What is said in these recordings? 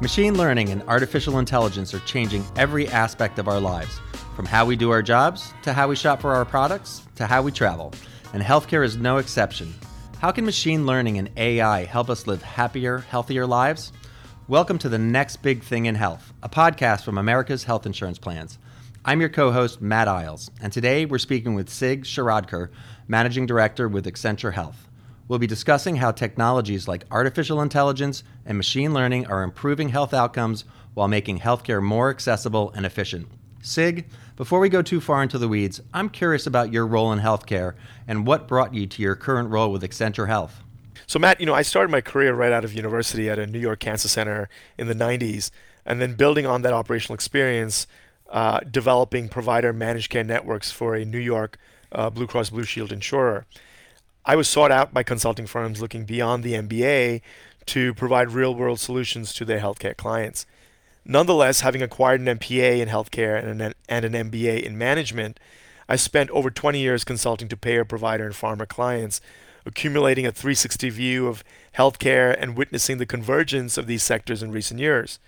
Machine learning and artificial intelligence are changing every aspect of our lives, from how we do our jobs, to how we shop for our products, to how we travel. And healthcare is no exception. How can machine learning and AI help us live happier, healthier lives? Welcome to The Next Big Thing in Health, a podcast from America's Health Insurance Plans. I'm your co host, Matt Eyles, and today we're speaking with Sig Shirodkar, Managing Director with Accenture Health. We'll be discussing how technologies like artificial intelligence and machine learning are improving health outcomes while making healthcare more accessible and efficient. Sig, before we go too far into the weeds, I'm curious about your role in healthcare and what brought you to your current role with Accenture Health. So, Matt, you know, I started my career right out of university at a New York Cancer Center in the 90s, and then building on that operational experience, uh, developing provider managed care networks for a New York uh, Blue Cross Blue Shield insurer. I was sought out by consulting firms looking beyond the MBA to provide real world solutions to their healthcare clients. Nonetheless, having acquired an MPA in healthcare and an, and an MBA in management, I spent over 20 years consulting to payer, provider, and pharma clients, accumulating a 360 view of healthcare and witnessing the convergence of these sectors in recent years.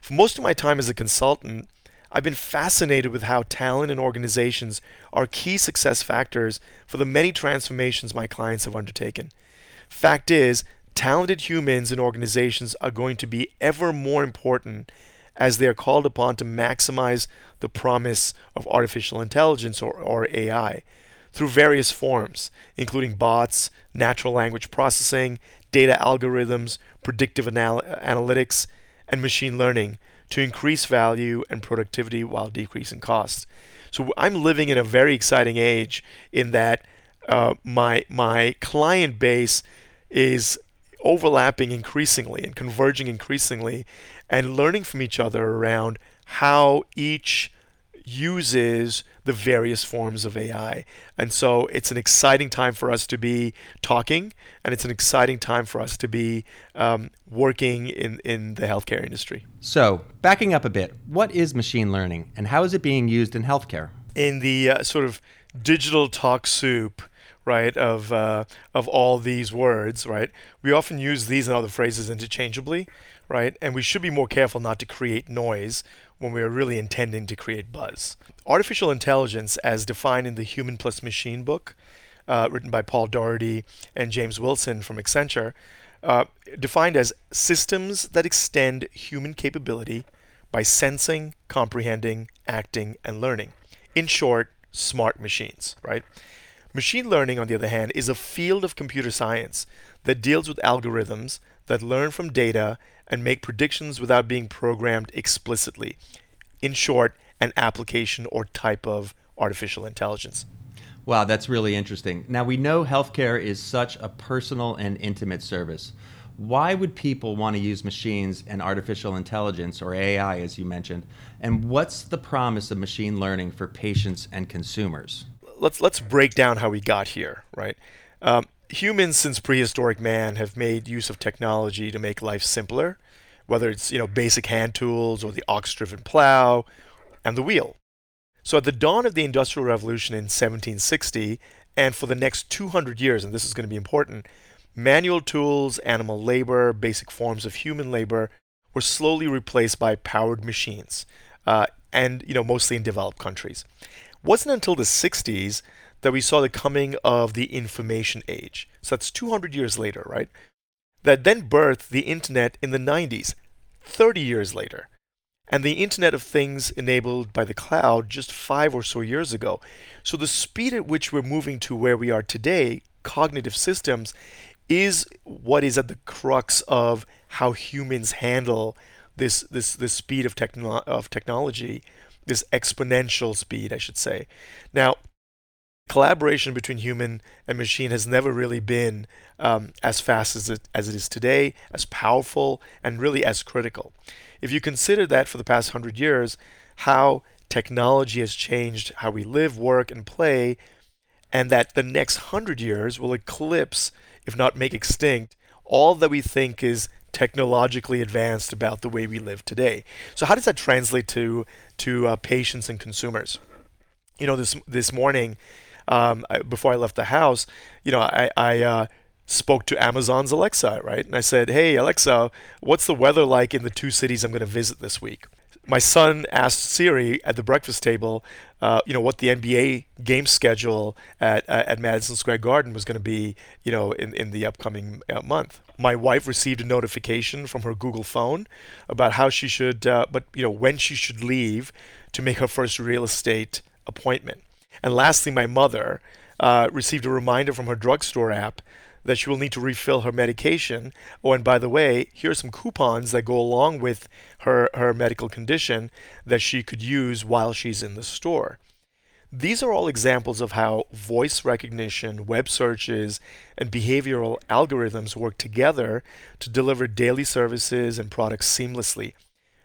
For most of my time as a consultant, I've been fascinated with how talent and organizations are key success factors for the many transformations my clients have undertaken. Fact is, talented humans and organizations are going to be ever more important as they are called upon to maximize the promise of artificial intelligence or, or AI through various forms, including bots, natural language processing, data algorithms, predictive anal- analytics, and machine learning to increase value and productivity while decreasing costs. So I'm living in a very exciting age in that uh, my my client base is overlapping increasingly and converging increasingly, and learning from each other around how each uses the various forms of AI. And so it's an exciting time for us to be talking, and it's an exciting time for us to be um, working in, in the healthcare industry. So, backing up a bit, what is machine learning and how is it being used in healthcare? In the uh, sort of digital talk soup, right, of, uh, of all these words, right, we often use these and other phrases interchangeably, right, and we should be more careful not to create noise when we are really intending to create buzz. Artificial intelligence, as defined in the Human Plus Machine book, uh, written by Paul Daugherty and James Wilson from Accenture, uh, defined as systems that extend human capability by sensing, comprehending, acting, and learning. In short, smart machines, right? Machine learning, on the other hand, is a field of computer science that deals with algorithms that learn from data and make predictions without being programmed explicitly. In short, an application or type of artificial intelligence. Wow, that's really interesting. Now, we know healthcare is such a personal and intimate service. Why would people want to use machines and artificial intelligence, or AI, as you mentioned? And what's the promise of machine learning for patients and consumers? Let's, let's break down how we got here, right? Um, humans since prehistoric man have made use of technology to make life simpler, whether it's you know basic hand tools or the ox-driven plow and the wheel. So at the dawn of the Industrial Revolution in 1760, and for the next 200 years, and this is going to be important, manual tools, animal labor, basic forms of human labor were slowly replaced by powered machines, uh, and you know mostly in developed countries. It wasn't until the 60s that we saw the coming of the information age. So that's 200 years later, right? That then birthed the internet in the 90s, 30 years later. And the Internet of Things enabled by the cloud just five or so years ago. So the speed at which we're moving to where we are today, cognitive systems, is what is at the crux of how humans handle this this this speed of techno- of technology, this exponential speed, I should say. Now, collaboration between human and machine has never really been um, as fast as it, as it is today, as powerful, and really as critical. If you consider that for the past hundred years, how technology has changed how we live, work, and play, and that the next hundred years will eclipse, if not make extinct, all that we think is technologically advanced about the way we live today. So how does that translate to to uh, patients and consumers? You know, this this morning um, I, before I left the house, you know, I, I uh, spoke to Amazon's Alexa, right? And I said, Hey, Alexa, what's the weather like in the two cities I'm going to visit this week? My son asked Siri at the breakfast table, uh, you know, what the NBA game schedule at, uh, at Madison Square Garden was going to be, you know, in, in the upcoming uh, month. My wife received a notification from her Google phone about how she should, uh, but, you know, when she should leave to make her first real estate appointment. And lastly, my mother uh, received a reminder from her drugstore app that she will need to refill her medication. Oh, and by the way, here are some coupons that go along with her, her medical condition that she could use while she's in the store. These are all examples of how voice recognition, web searches, and behavioral algorithms work together to deliver daily services and products seamlessly,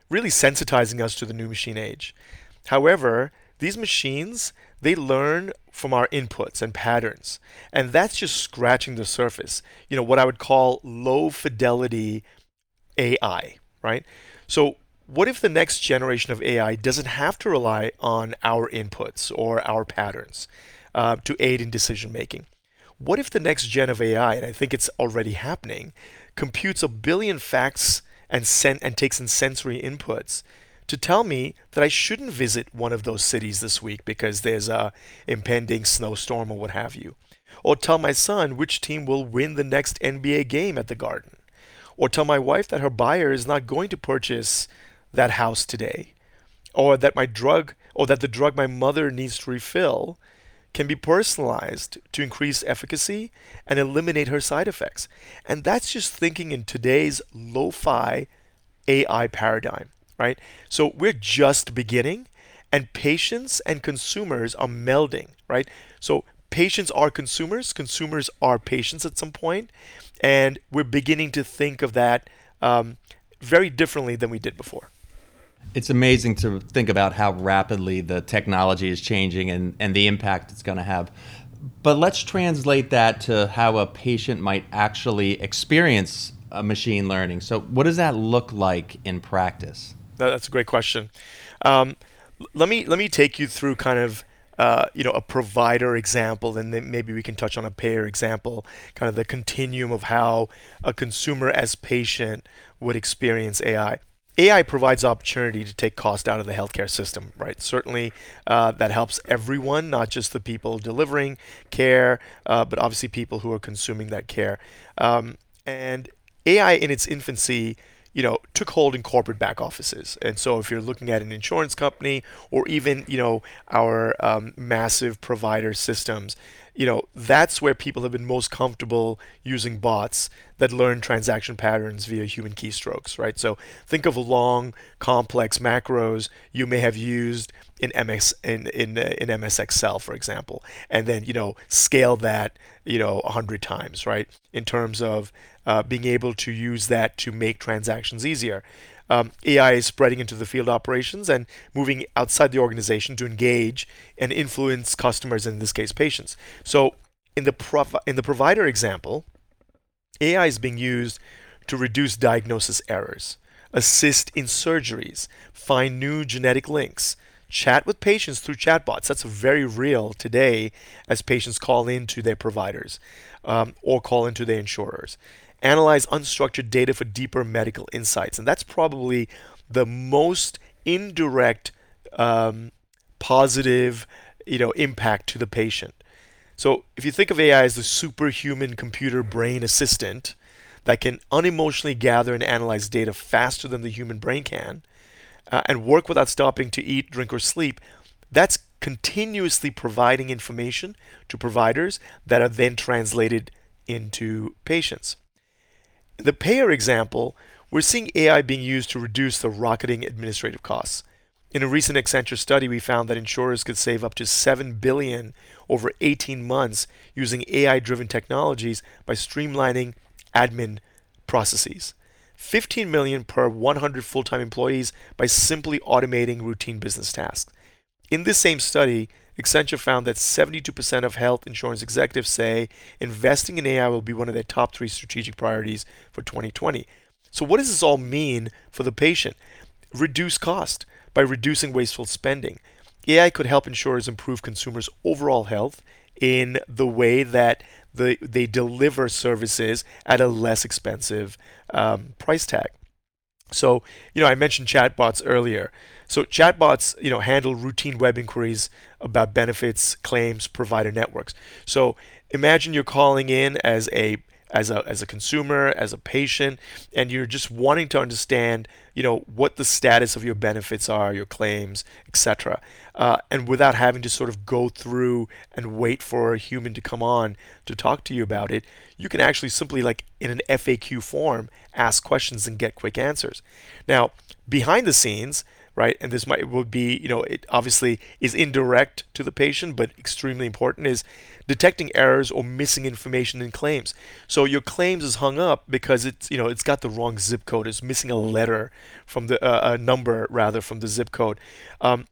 really sensitizing us to the new machine age. However, these machines, they learn from our inputs and patterns. And that's just scratching the surface. You know, what I would call low fidelity AI, right? So, what if the next generation of AI doesn't have to rely on our inputs or our patterns uh, to aid in decision making? What if the next gen of AI, and I think it's already happening, computes a billion facts and, sen- and takes in sensory inputs to tell me that I shouldn't visit one of those cities this week because there's a impending snowstorm or what have you. Or tell my son which team will win the next NBA game at the Garden. Or tell my wife that her buyer is not going to purchase that house today. Or that my drug or that the drug my mother needs to refill can be personalized to increase efficacy and eliminate her side effects. And that's just thinking in today's lo-fi AI paradigm right? So we're just beginning, and patients and consumers are melding, right? So patients are consumers, consumers are patients at some point, and we're beginning to think of that um, very differently than we did before. It's amazing to think about how rapidly the technology is changing and, and the impact it's going to have. But let's translate that to how a patient might actually experience machine learning. So, what does that look like in practice? That's a great question. Um, let me let me take you through kind of uh, you know a provider example, and then maybe we can touch on a payer example, kind of the continuum of how a consumer as patient would experience AI. AI provides opportunity to take cost out of the healthcare system, right? Certainly, uh, that helps everyone, not just the people delivering care, uh, but obviously people who are consuming that care. Um, and AI in its infancy you know, took hold in corporate back offices. And so if you're looking at an insurance company or even, you know, our um, massive provider systems, you know, that's where people have been most comfortable using bots that learn transaction patterns via human keystrokes, right? So think of long, complex macros you may have used in MS in in uh, in MS Excel, for example, and then you know scale that you know a hundred times, right? In terms of uh, being able to use that to make transactions easier. Um, AI is spreading into the field operations and moving outside the organization to engage and influence customers, in this case, patients. So, in the in the provider example, AI is being used to reduce diagnosis errors, assist in surgeries, find new genetic links, chat with patients through chatbots. That's very real today as patients call in to their providers um, or call into their insurers analyze unstructured data for deeper medical insights. And that's probably the most indirect um, positive you know, impact to the patient. So if you think of AI as the superhuman computer brain assistant that can unemotionally gather and analyze data faster than the human brain can, uh, and work without stopping to eat, drink, or sleep, that's continuously providing information to providers that are then translated into patients the payer example, we're seeing AI being used to reduce the rocketing administrative costs. In a recent Accenture study, we found that insurers could save up to 7 billion over 18 months using AI-driven technologies by streamlining admin processes. 15 million per 100 full-time employees by simply automating routine business tasks. In this same study, Accenture found that 72% of health insurance executives say investing in AI will be one of their top three strategic priorities for 2020. So, what does this all mean for the patient? Reduce cost by reducing wasteful spending. AI could help insurers improve consumers' overall health in the way that they, they deliver services at a less expensive um, price tag. So, you know, I mentioned chatbots earlier. So chatbots, you know, handle routine web inquiries about benefits, claims, provider networks. So imagine you're calling in as a as a as a consumer, as a patient, and you're just wanting to understand, you know, what the status of your benefits are, your claims, etc. Uh, and without having to sort of go through and wait for a human to come on to talk to you about it, you can actually simply like in an FAQ form ask questions and get quick answers. Now, behind the scenes, right? And this might would be, you know, it obviously is indirect to the patient, but extremely important is detecting errors or missing information in claims. So your claims is hung up because it's, you know, it's got the wrong zip code. It's missing a letter from the uh, a number rather from the zip code. Um,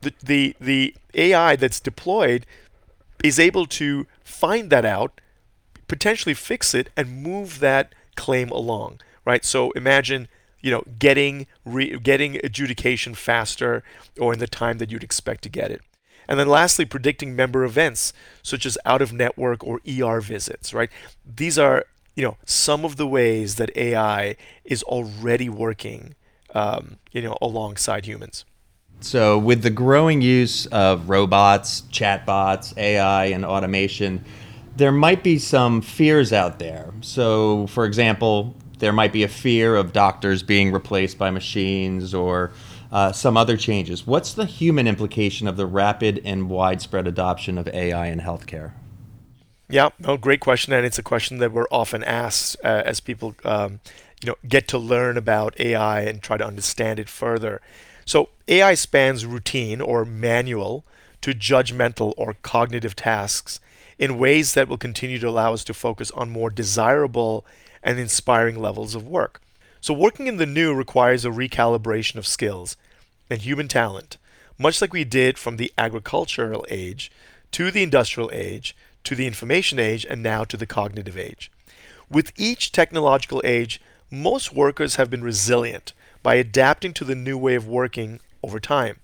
the the the AI that's deployed is able to find that out, potentially fix it, and move that claim along. Right. So imagine you know, getting re- getting adjudication faster or in the time that you'd expect to get it. And then lastly, predicting member events such as out of network or ER visits, right? These are, you know, some of the ways that AI is already working, um, you know, alongside humans. So, with the growing use of robots, chatbots, AI, and automation, there might be some fears out there. So, for example, there might be a fear of doctors being replaced by machines or uh, some other changes. What's the human implication of the rapid and widespread adoption of AI in healthcare? Yeah, no, great question, and it's a question that we're often asked uh, as people, um, you know, get to learn about AI and try to understand it further. So AI spans routine or manual to judgmental or cognitive tasks in ways that will continue to allow us to focus on more desirable and inspiring levels of work. So, working in the new requires a recalibration of skills and human talent, much like we did from the agricultural age to the industrial age to the information age and now to the cognitive age. With each technological age, most workers have been resilient by adapting to the new way of working over time.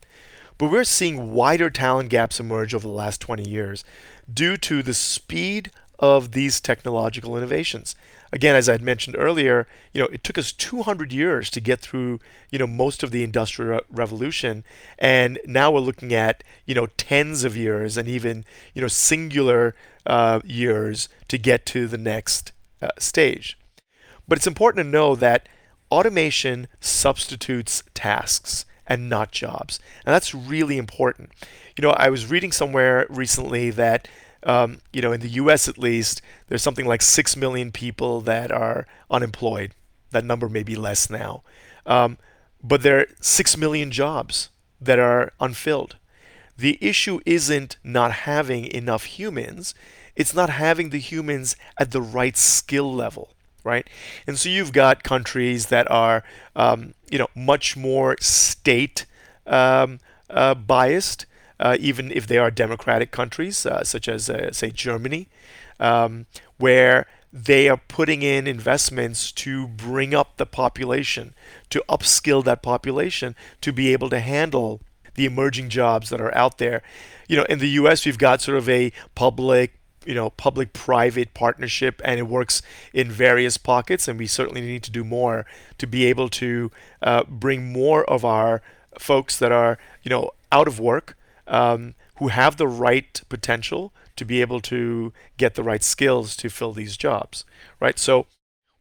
But we're seeing wider talent gaps emerge over the last 20 years due to the speed of these technological innovations again, as I had mentioned earlier, you know, it took us 200 years to get through, you know, most of the industrial revolution, and now we're looking at, you know, tens of years and even, you know, singular uh, years to get to the next uh, stage. But it's important to know that automation substitutes tasks and not jobs, and that's really important. You know, I was reading somewhere recently that um, you know, in the U.S. at least, there's something like six million people that are unemployed. That number may be less now, um, but there are six million jobs that are unfilled. The issue isn't not having enough humans; it's not having the humans at the right skill level, right? And so you've got countries that are, um, you know, much more state um, uh, biased uh, even if they are democratic countries, uh, such as, uh, say, Germany, um, where they are putting in investments to bring up the population, to upskill that population to be able to handle the emerging jobs that are out there. You know, in the U.S., we've got sort of a public you know public private partnership and it works in various pockets and we certainly need to do more to be able to uh, bring more of our folks that are you know out of work um, who have the right potential to be able to get the right skills to fill these jobs, right? So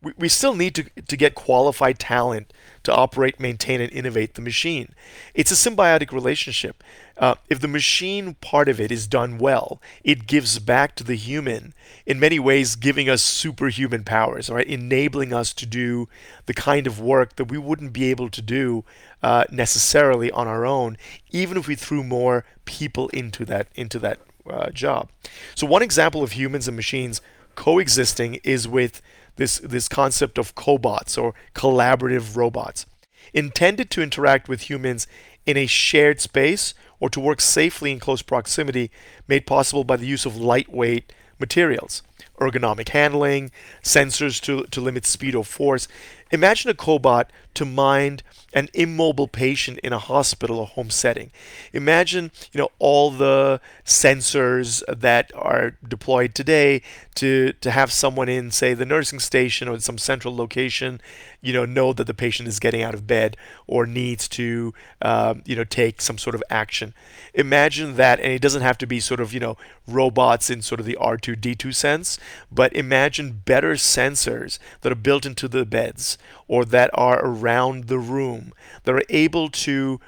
we, we still need to, to get qualified talent to operate, maintain, and innovate the machine. It's a symbiotic relationship. Uh, if the machine part of it is done well, it gives back to the human in many ways, giving us superhuman powers, right? Enabling us to do the kind of work that we wouldn't be able to do uh, necessarily on our own, even if we threw more people into that into that uh, job. So one example of humans and machines coexisting is with this this concept of cobots or collaborative robots, intended to interact with humans in a shared space or to work safely in close proximity, made possible by the use of lightweight materials, ergonomic handling, sensors to, to limit speed or force. imagine a cobot to mind an immobile patient in a hospital or home setting. Imagine, you know, all the sensors that are deployed today to to have someone in, say, the nursing station or some central location, you know, know that the patient is getting out of bed or needs to, um, you know, take some sort of action. Imagine that, and it doesn't have to be sort of, you know, robots in sort of the R2D2 sense, but imagine better sensors that are built into the beds or that are around the room that are able to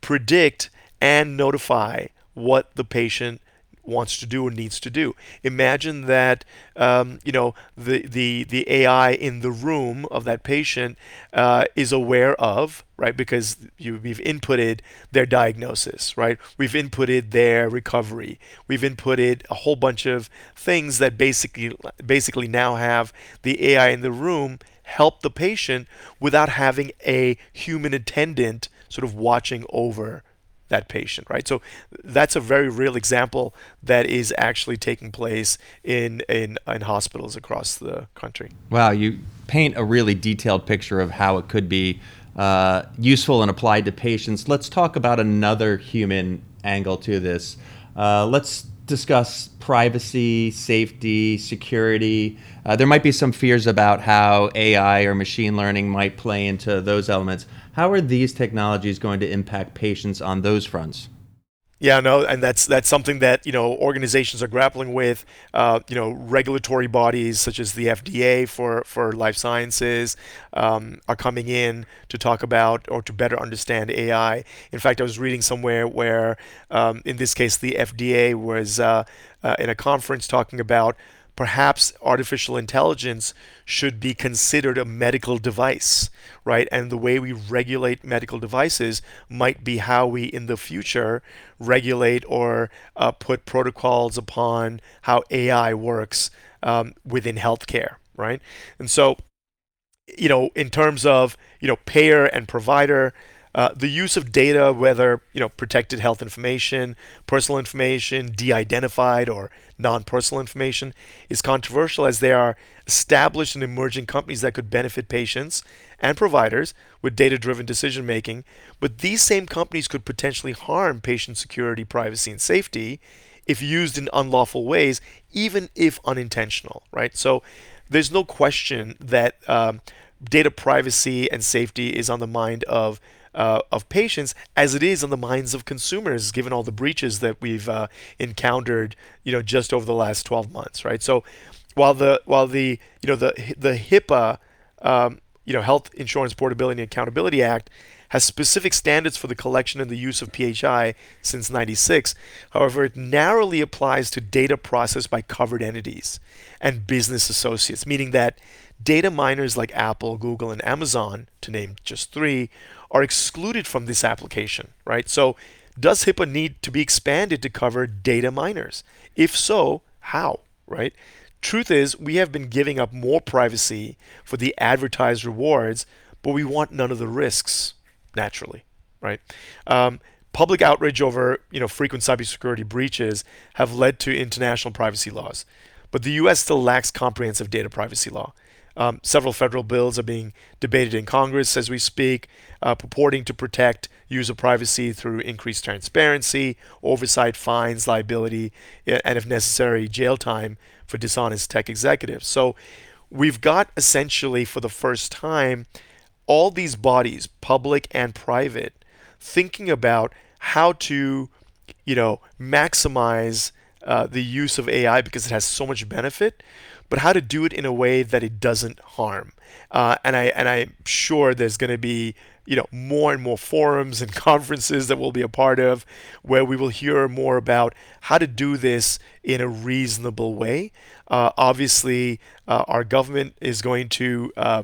predict and notify what the patient wants to do or needs to do. Imagine that um, you know the, the the AI in the room of that patient uh, is aware of right because you, we've inputted their diagnosis right we've inputted their recovery we've inputted a whole bunch of things that basically basically now have the AI in the room help the patient without having a human attendant sort of watching over that patient, right? So that's a very real example that is actually taking place in, in, in hospitals across the country. Wow, you paint a really detailed picture of how it could be uh, useful and applied to patients. Let's talk about another human angle to this. Uh, let's discuss privacy, safety, security. Uh, there might be some fears about how AI or machine learning might play into those elements. How are these technologies going to impact patients on those fronts? Yeah, no, and that's that's something that you know organizations are grappling with. Uh, you know, regulatory bodies such as the FDA for for life sciences um, are coming in to talk about or to better understand AI. In fact, I was reading somewhere where, um, in this case, the FDA was uh, uh, in a conference talking about perhaps artificial intelligence should be considered a medical device, right? And the way we regulate medical devices might be how we in the future regulate or uh, put protocols upon how AI works um, within healthcare, right? And so, you know, in terms of, you know, payer and provider, uh, the use of data, whether you know protected health information, personal information, de-identified or non-personal information, is controversial as there are established and emerging companies that could benefit patients and providers with data-driven decision making. But these same companies could potentially harm patient security, privacy, and safety if used in unlawful ways, even if unintentional. Right. So there's no question that um, data privacy and safety is on the mind of uh, of patients as it is on the minds of consumers, given all the breaches that we've uh, encountered, you know, just over the last 12 months, right? So, while the while the you know the the HIPAA, um, you know, Health Insurance Portability and Accountability Act has specific standards for the collection and the use of PHI since 96. However, it narrowly applies to data processed by covered entities and business associates, meaning that data miners like Apple, Google, and Amazon, to name just three, are excluded from this application, right? So does HIPAA need to be expanded to cover data miners? If so, how, right? Truth is, we have been giving up more privacy for the advertised rewards, but we want none of the risks, naturally, right? Um, public outrage over you know frequent cybersecurity breaches have led to international privacy laws, but the U.S. still lacks comprehensive data privacy law. Um, several federal bills are being debated in Congress as we speak, uh, purporting to protect user privacy through increased transparency, oversight, fines, liability, and if necessary, jail time for dishonest tech executives. So we've got essentially for the first time all these bodies, public and private, thinking about how to, you know, maximize uh, the use of AI because it has so much benefit, but how to do it in a way that it doesn't harm. Uh, and I and I'm sure there's going to be you know more and more forums and conferences that we'll be a part of where we will hear more about how to do this in a reasonable way. Uh, obviously, uh, our government is going to uh,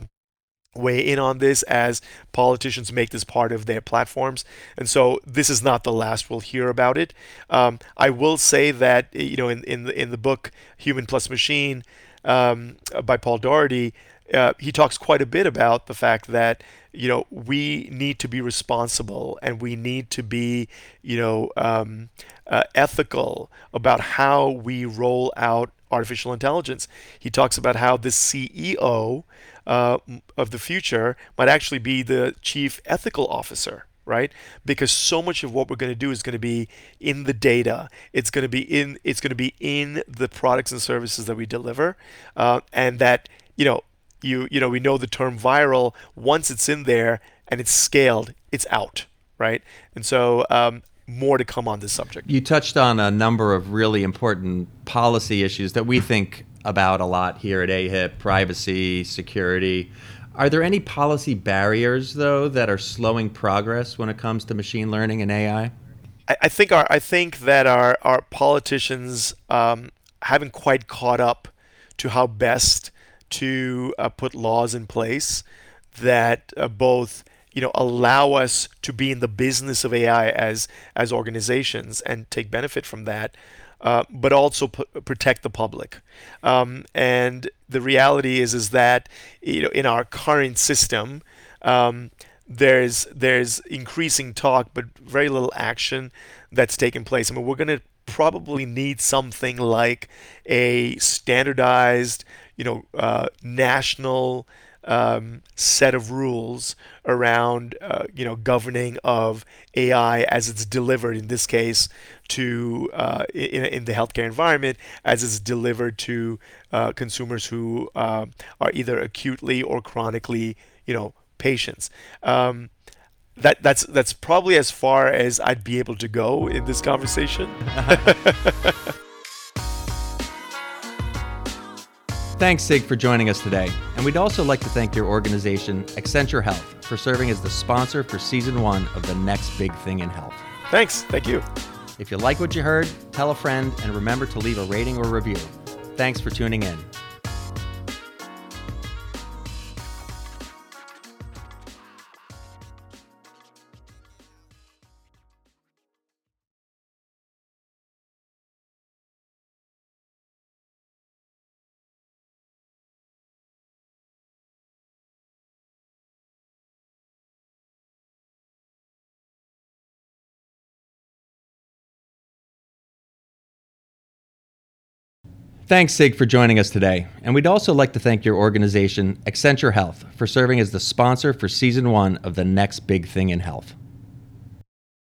weigh in on this as politicians make this part of their platforms. And so this is not the last we'll hear about it. Um, I will say that you know in in the, in the book Human Plus Machine um, by Paul Daugherty, uh, he talks quite a bit about the fact that you know we need to be responsible and we need to be you know um, uh, ethical about how we roll out artificial intelligence. He talks about how the CEO uh, of the future might actually be the chief ethical officer right? Because so much of what we're going to do is going to be in the data. It's going to be in it's going to be in the products and services that we deliver uh, and that you know you you know we know the term viral once it's in there and it's scaled it's out right? And so um, more to come on this subject. You touched on a number of really important policy issues that we think about a lot here at AHIP privacy security are there any policy barriers, though, that are slowing progress when it comes to machine learning and AI? I, I think our I think that our our politicians um, haven't quite caught up to how best to uh, put laws in place that uh, both you know allow us to be in the business of AI as as organizations and take benefit from that, uh, but also p- protect the public. Um, and the reality is is that you know in our current system, um, there's there's increasing talk but very little action that's taken place. I mean, we're going to probably need something like a standardized, you know, uh, national um, set of rules around uh, you know governing of AI as it's delivered in this case to uh, in, in the healthcare environment as it's delivered to uh, consumers who uh, are either acutely or chronically you know patients. Um, that that's that's probably as far as I'd be able to go in this conversation. Thanks, Sig, for joining us today. And we'd also like to thank your organization, Accenture Health, for serving as the sponsor for season one of The Next Big Thing in Health. Thanks. Thank you. If you like what you heard, tell a friend and remember to leave a rating or review. Thanks for tuning in. Thanks, Sig, for joining us today. And we'd also like to thank your organization, Accenture Health, for serving as the sponsor for season one of The Next Big Thing in Health.